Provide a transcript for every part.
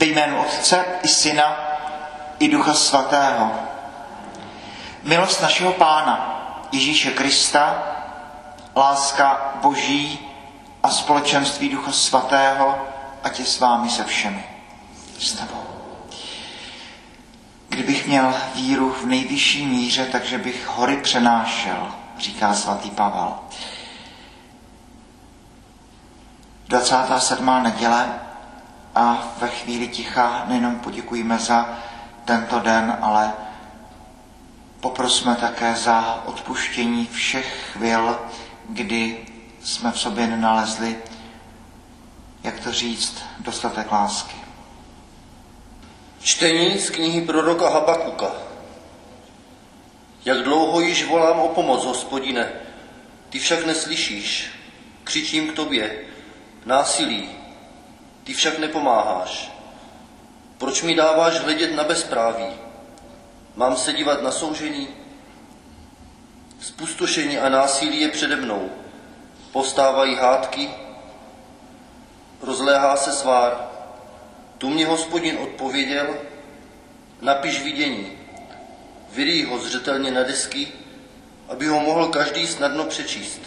Ve jménu Otce i Syna i Ducha Svatého. Milost našeho Pána Ježíše Krista, láska Boží a společenství Ducha Svatého, ať je s vámi se všemi. S tebou. Kdybych měl víru v nejvyšší míře, takže bych hory přenášel, říká svatý Pavel. 27. neděle a ve chvíli ticha nejenom poděkujeme za tento den, ale poprosme také za odpuštění všech chvil, kdy jsme v sobě nenalezli, jak to říct, dostatek lásky. Čtení z knihy proroka Habakuka. Jak dlouho již volám o pomoc, hospodine, ty však neslyšíš. Křičím k tobě, násilí, ty však nepomáháš. Proč mi dáváš hledět na bezpráví? Mám se dívat na soužení? Spustošení a násilí je přede mnou. Postávají hádky, rozléhá se svár. Tu mě hospodin odpověděl, napiš vidění, vyrý ho zřetelně na desky, aby ho mohl každý snadno přečíst.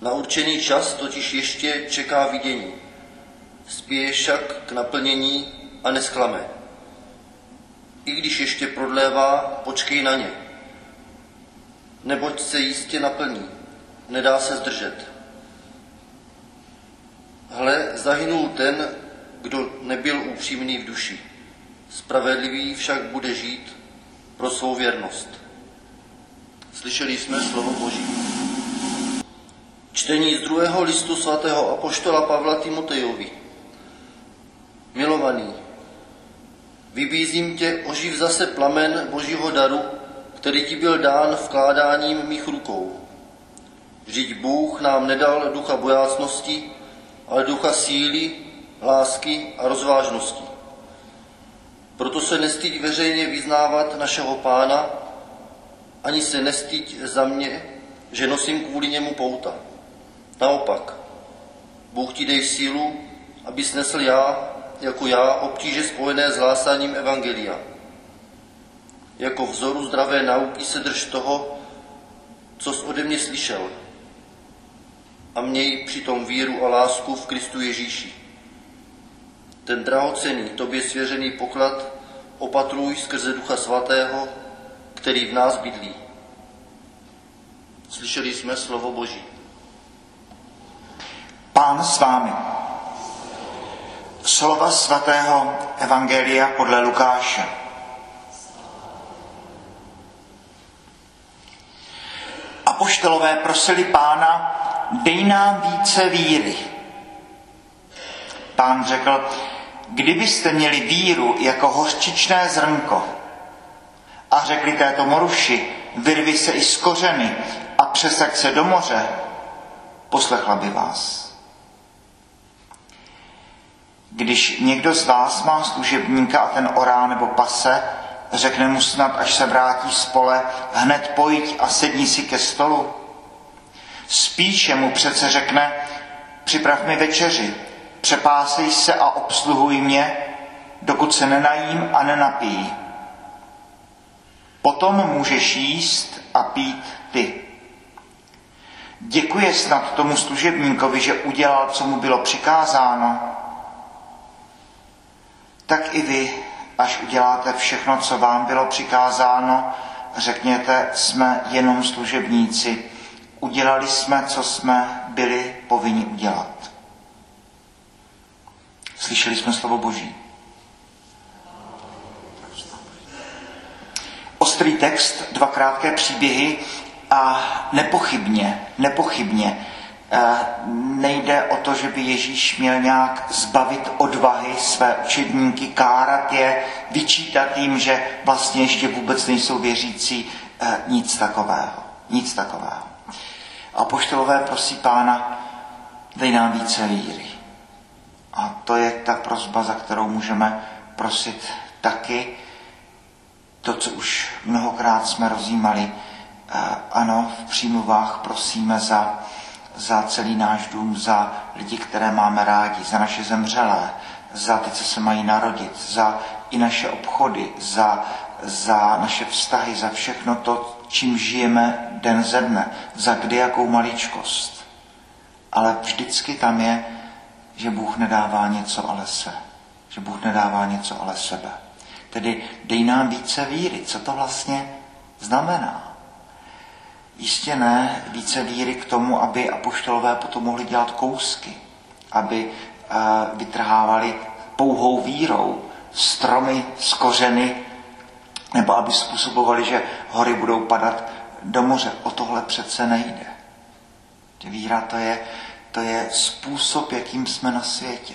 Na určený čas totiž ještě čeká vidění. Spěje však k naplnění a nesklame. I když ještě prodlévá, počkej na ně. Neboť se jistě naplní, nedá se zdržet. Hle, zahynul ten, kdo nebyl upřímný v duši. Spravedlivý však bude žít pro svou věrnost. Slyšeli jsme slovo Boží. Čtení z druhého listu svatého apoštola Pavla Timotejovi. Milovaný, vybízím tě, oživ zase plamen Božího daru, který ti byl dán vkládáním mých rukou. Vždyť Bůh nám nedal ducha bojácnosti, ale ducha síly, lásky a rozvážnosti. Proto se nestyď veřejně vyznávat našeho pána, ani se nestyď za mě, že nosím kvůli němu pouta. Naopak, Bůh ti dej sílu, aby snesl já, jako já, obtíže spojené s hlásáním Evangelia. Jako vzoru zdravé nauky se drž toho, co jsi ode mě slyšel, a měj přitom víru a lásku v Kristu Ježíši. Ten drahocený, tobě svěřený poklad opatruj skrze Ducha Svatého, který v nás bydlí. Slyšeli jsme slovo Boží. Pán s vámi. Slova svatého Evangelia podle Lukáše. Apoštolové prosili pána, dej nám více víry. Pán řekl, kdybyste měli víru jako hořčičné zrnko a řekli této moruši, vyrvi se i z kořeny a přesaď se do moře, poslechla by vás. Když někdo z vás má služebníka a ten orá nebo pase, řekne mu snad, až se vrátí z pole, hned pojď a sedni si ke stolu. Spíše mu přece řekne, připrav mi večeři, přepásej se a obsluhuj mě, dokud se nenajím a nenapíjí. Potom můžeš jíst a pít ty. Děkuje snad tomu služebníkovi, že udělal, co mu bylo přikázáno. Tak i vy, až uděláte všechno, co vám bylo přikázáno, řekněte, jsme jenom služebníci. Udělali jsme, co jsme byli povinni udělat. Slyšeli jsme slovo Boží. Ostrý text, dva krátké příběhy a nepochybně, nepochybně nejde o to, že by Ježíš měl nějak zbavit odvahy své učedníky, kárat je, vyčítat jim, že vlastně ještě vůbec nejsou věřící, eh, nic takového. Nic takového. A poštolové prosí pána, dej nám více víry. A to je ta prozba, za kterou můžeme prosit taky. To, co už mnohokrát jsme rozjímali, ano, v přímluvách prosíme za, za celý náš dům, za lidi, které máme rádi, za naše zemřelé, za ty, co se mají narodit, za i naše obchody, za, za naše vztahy, za všechno to, čím žijeme den ze dne, za kdy jakou maličkost. Ale vždycky tam je, že Bůh nedává něco ale se. Že Bůh nedává něco ale sebe. Tedy dej nám více víry. Co to vlastně znamená? Jistě ne více víry k tomu, aby apoštolové potom mohli dělat kousky, aby uh, vytrhávali pouhou vírou stromy z kořeny, nebo aby způsobovali, že hory budou padat do moře. O tohle přece nejde. Víra to je, to je způsob, jakým jsme na světě.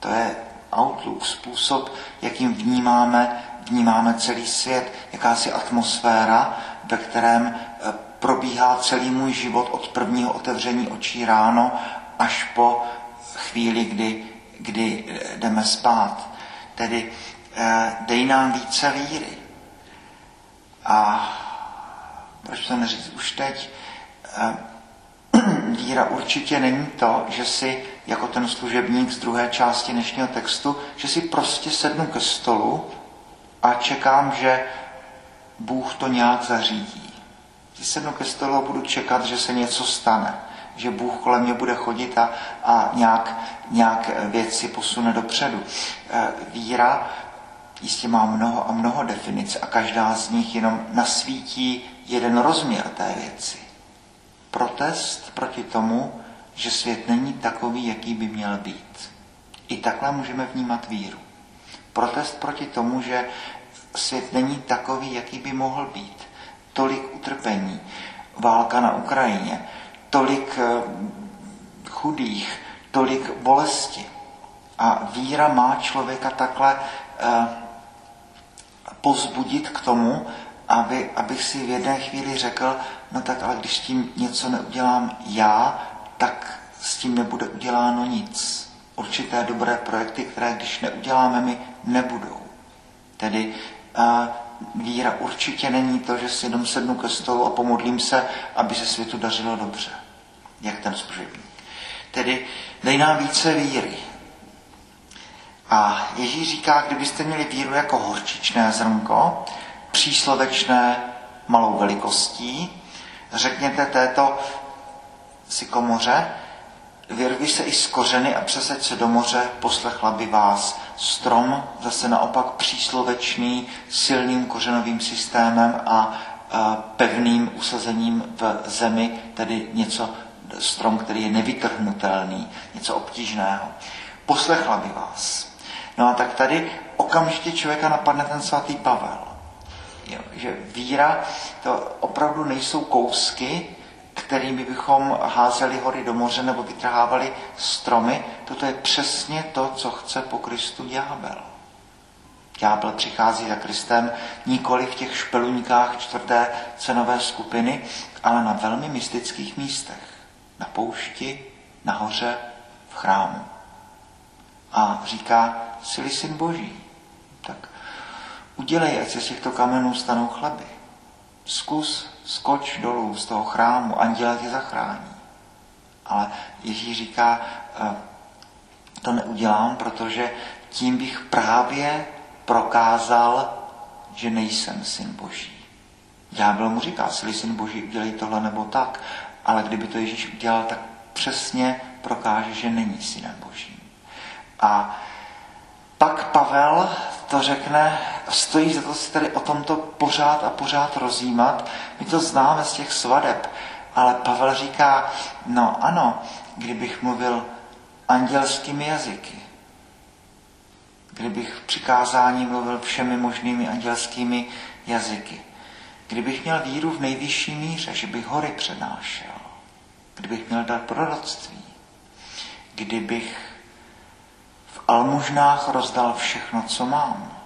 To je outlook, způsob, jakým vnímáme, vnímáme celý svět, jakási atmosféra, ve kterém eh, probíhá celý můj život od prvního otevření očí ráno až po chvíli, kdy, kdy eh, jdeme spát. Tedy eh, dej nám více víry. A proč to neříct už teď? víra určitě není to, že si, jako ten služebník z druhé části dnešního textu, že si prostě sednu ke stolu a čekám, že Bůh to nějak zařídí. Sednu ke stolu a budu čekat, že se něco stane. Že Bůh kolem mě bude chodit a, a nějak, nějak věci posune dopředu. E, víra jistě má mnoho a mnoho definic a každá z nich jenom nasvítí jeden rozměr té věci protest proti tomu, že svět není takový, jaký by měl být. I takhle můžeme vnímat víru. Protest proti tomu, že svět není takový, jaký by mohl být. Tolik utrpení, válka na Ukrajině, tolik eh, chudých, tolik bolesti. A víra má člověka takhle eh, pozbudit k tomu, aby, abych si v jedné chvíli řekl, no tak ale když tím něco neudělám já, tak s tím nebude uděláno nic. Určité dobré projekty, které když neuděláme my, nebudou. Tedy uh, víra určitě není to, že si jenom sednu ke stolu a pomodlím se, aby se světu dařilo dobře. Jak ten služebník. Tedy dej nám více víry. A Ježíš říká, kdybyste měli víru jako horčičné zrnko, příslovečné malou velikostí, řekněte této sykomoře, vyrvi se i z kořeny a přeseď se do moře, poslechla by vás. Strom zase naopak příslovečný, silným kořenovým systémem a, pevným usazením v zemi, tedy něco, strom, který je nevytrhnutelný, něco obtížného. Poslechla by vás. No a tak tady okamžitě člověka napadne ten svatý Pavel. Jo, že víra to opravdu nejsou kousky, kterými bychom házeli hory do moře nebo vytrhávali stromy. Toto je přesně to, co chce po Kristu ďábel. Ďábel přichází za Kristem nikoli v těch špeluňkách čtvrté cenové skupiny, ale na velmi mystických místech. Na poušti, nahoře, v chrámu. A říká, sily syn boží. Tak Udělej, ať se z těchto kamenů stanou chleby. Zkus, skoč dolů z toho chrámu, anděla tě zachrání. Ale Ježíš říká, eh, to neudělám, protože tím bych právě prokázal, že nejsem syn Boží. Ďábel mu říká, jsi syn Boží, udělej tohle nebo tak. Ale kdyby to Ježíš udělal, tak přesně prokáže, že není synem Božím. A pak Pavel to řekne, stojí za to si tady o tomto pořád a pořád rozjímat. My to známe z těch svadeb, ale Pavel říká, no ano, kdybych mluvil andělskými jazyky, kdybych v přikázání mluvil všemi možnými andělskými jazyky, kdybych měl víru v nejvyšší míře, že bych hory přednášel, kdybych měl dar proroctví, kdybych almužnách rozdal všechno, co mám.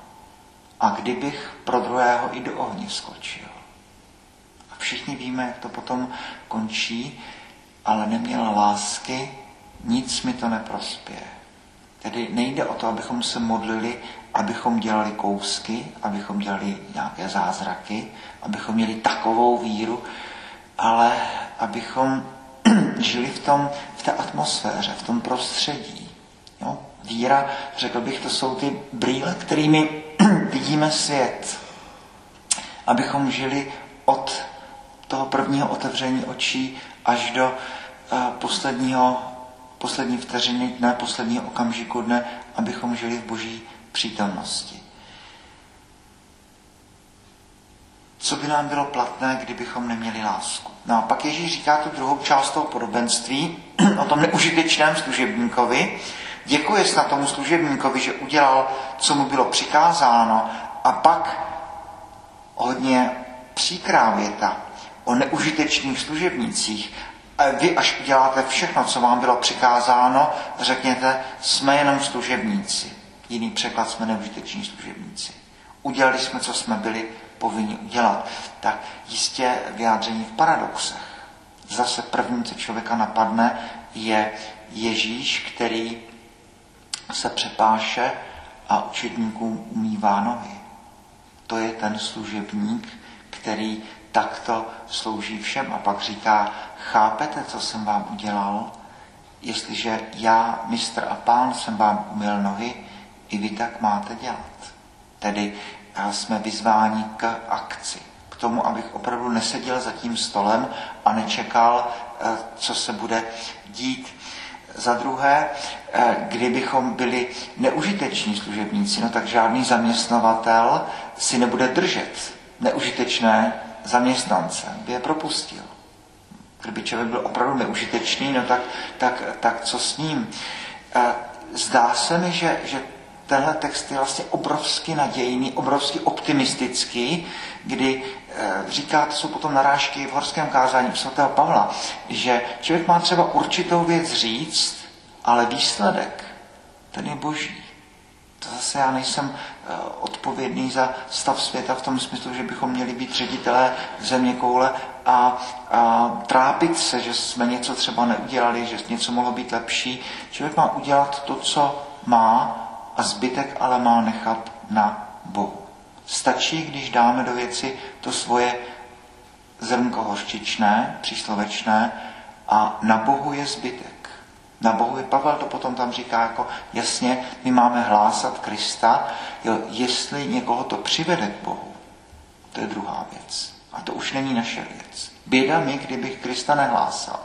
A kdybych pro druhého i do ohně skočil. A všichni víme, jak to potom končí, ale neměla lásky, nic mi to neprospěje. Tedy nejde o to, abychom se modlili, abychom dělali kousky, abychom dělali nějaké zázraky, abychom měli takovou víru, ale abychom žili v, tom, v té atmosféře, v tom prostředí. Jo? Víra, řekl bych, to jsou ty brýle, kterými vidíme svět. Abychom žili od toho prvního otevření očí až do uh, posledního, poslední vteřiny dne, posledního okamžiku dne, abychom žili v boží přítomnosti. Co by nám bylo platné, kdybychom neměli lásku? No a pak Ježíš říká tu druhou část toho podobenství o tom neužitečném služebníkovi. Děkuje snad tomu služebníkovi, že udělal, co mu bylo přikázáno a pak hodně příkrá věta o neužitečných služebnících. A vy, až uděláte všechno, co vám bylo přikázáno, řekněte, jsme jenom služebníci. Jiný překlad jsme neužiteční služebníci. Udělali jsme, co jsme byli povinni udělat. Tak jistě vyjádření v paradoxech. Zase první, co člověka napadne, je Ježíš, který se přepáše a učedníkům umývá nohy. To je ten služebník, který takto slouží všem a pak říká, chápete, co jsem vám udělal? Jestliže já, mistr a pán, jsem vám umyl nohy, i vy tak máte dělat. Tedy jsme vyzváni k akci. K tomu, abych opravdu neseděl za tím stolem a nečekal, eh, co se bude dít. Za druhé, eh, kdybychom byli neužiteční služebníci, no tak žádný zaměstnavatel si nebude držet neužitečné zaměstnance, by je propustil. Kdyby člověk byl opravdu neužitečný, no tak, tak, tak co s ním? Eh, zdá se mi, že, že tenhle text je vlastně obrovsky nadějný, obrovsky optimistický, kdy e, říká, to jsou potom narážky v horském kázání svatého Pavla, že člověk má třeba určitou věc říct, ale výsledek, ten je boží. To zase já nejsem e, odpovědný za stav světa v tom smyslu, že bychom měli být ředitelé země koule a, a trápit se, že jsme něco třeba neudělali, že něco mohlo být lepší. Člověk má udělat to, co má a zbytek ale má nechat na Bohu. Stačí, když dáme do věci to svoje zrnko hořčičné, příslovečné a na Bohu je zbytek. Na Bohu je Pavel to potom tam říká jako jasně, my máme hlásat Krista, jo, jestli někoho to přivede k Bohu, to je druhá věc. A to už není naše věc. Běda mi, kdybych Krista nehlásal.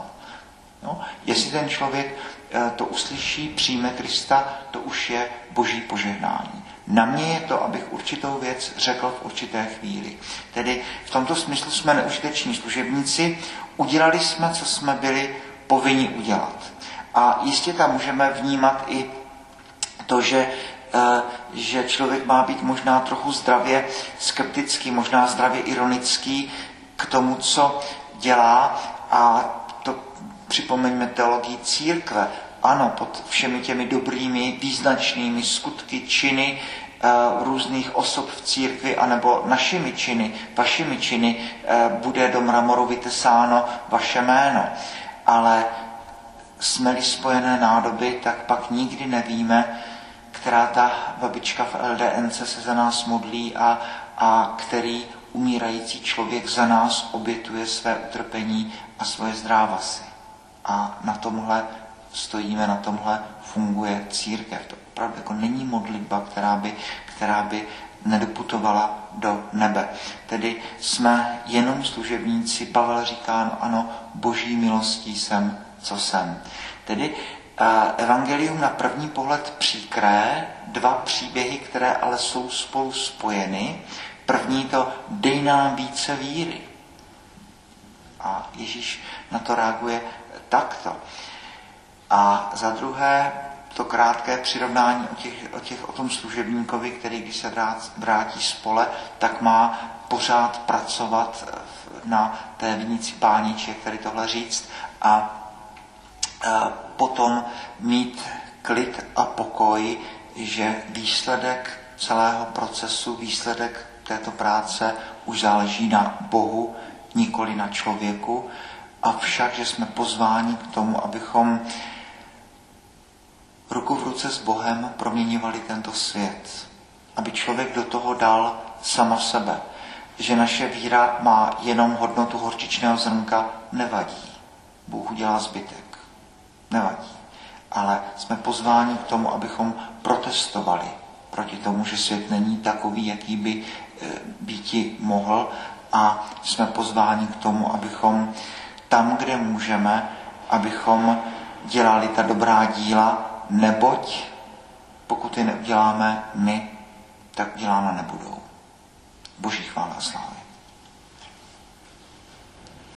No, jestli ten člověk to uslyší, přijme Krista, to už je boží požehnání. Na mě je to, abych určitou věc řekl v určité chvíli. Tedy v tomto smyslu jsme neužiteční služebníci, udělali jsme, co jsme byli povinni udělat. A jistě tam můžeme vnímat i to, že, eh, že člověk má být možná trochu zdravě skeptický, možná zdravě ironický k tomu, co dělá a Připomeňme teologii církve. Ano, pod všemi těmi dobrými, význačnými skutky, činy e, různých osob v církvi, anebo našimi činy, vašimi činy, e, bude do mramoru vytesáno vaše jméno. Ale jsme-li spojené nádoby, tak pak nikdy nevíme, která ta babička v LDNC se za nás modlí a, a který umírající člověk za nás obětuje své utrpení a svoje zdrávasy. A na tomhle stojíme, na tomhle funguje církev. To opravdu jako není modlitba, která by, která by nedoputovala do nebe. Tedy jsme jenom služebníci. Pavel říká, no ano, boží milostí jsem, co jsem. Tedy evangelium na první pohled příkré, dva příběhy, které ale jsou spolu spojeny. První to dej nám více víry. A Ježíš na to reaguje takto. A za druhé, to krátké přirovnání o, těch, o, těch, o tom služebníkovi, který když se vrátí z pole, tak má pořád pracovat na té vinici pániči, jak tady tohle říct, a, a potom mít klid a pokoj, že výsledek celého procesu, výsledek této práce už záleží na Bohu, nikoli na člověku avšak, že jsme pozváni k tomu, abychom ruku v ruce s Bohem proměňovali tento svět. Aby člověk do toho dal sama sebe. Že naše víra má jenom hodnotu horčičného zrnka, nevadí. Bůh udělá zbytek. Nevadí. ale jsme pozváni k tomu, abychom protestovali proti tomu, že svět není takový, jaký by e, býti mohl a jsme pozváni k tomu, abychom tam, kde můžeme, abychom dělali ta dobrá díla, neboť pokud je neuděláme my, tak dělána nebudou. Boží chvála a slávy.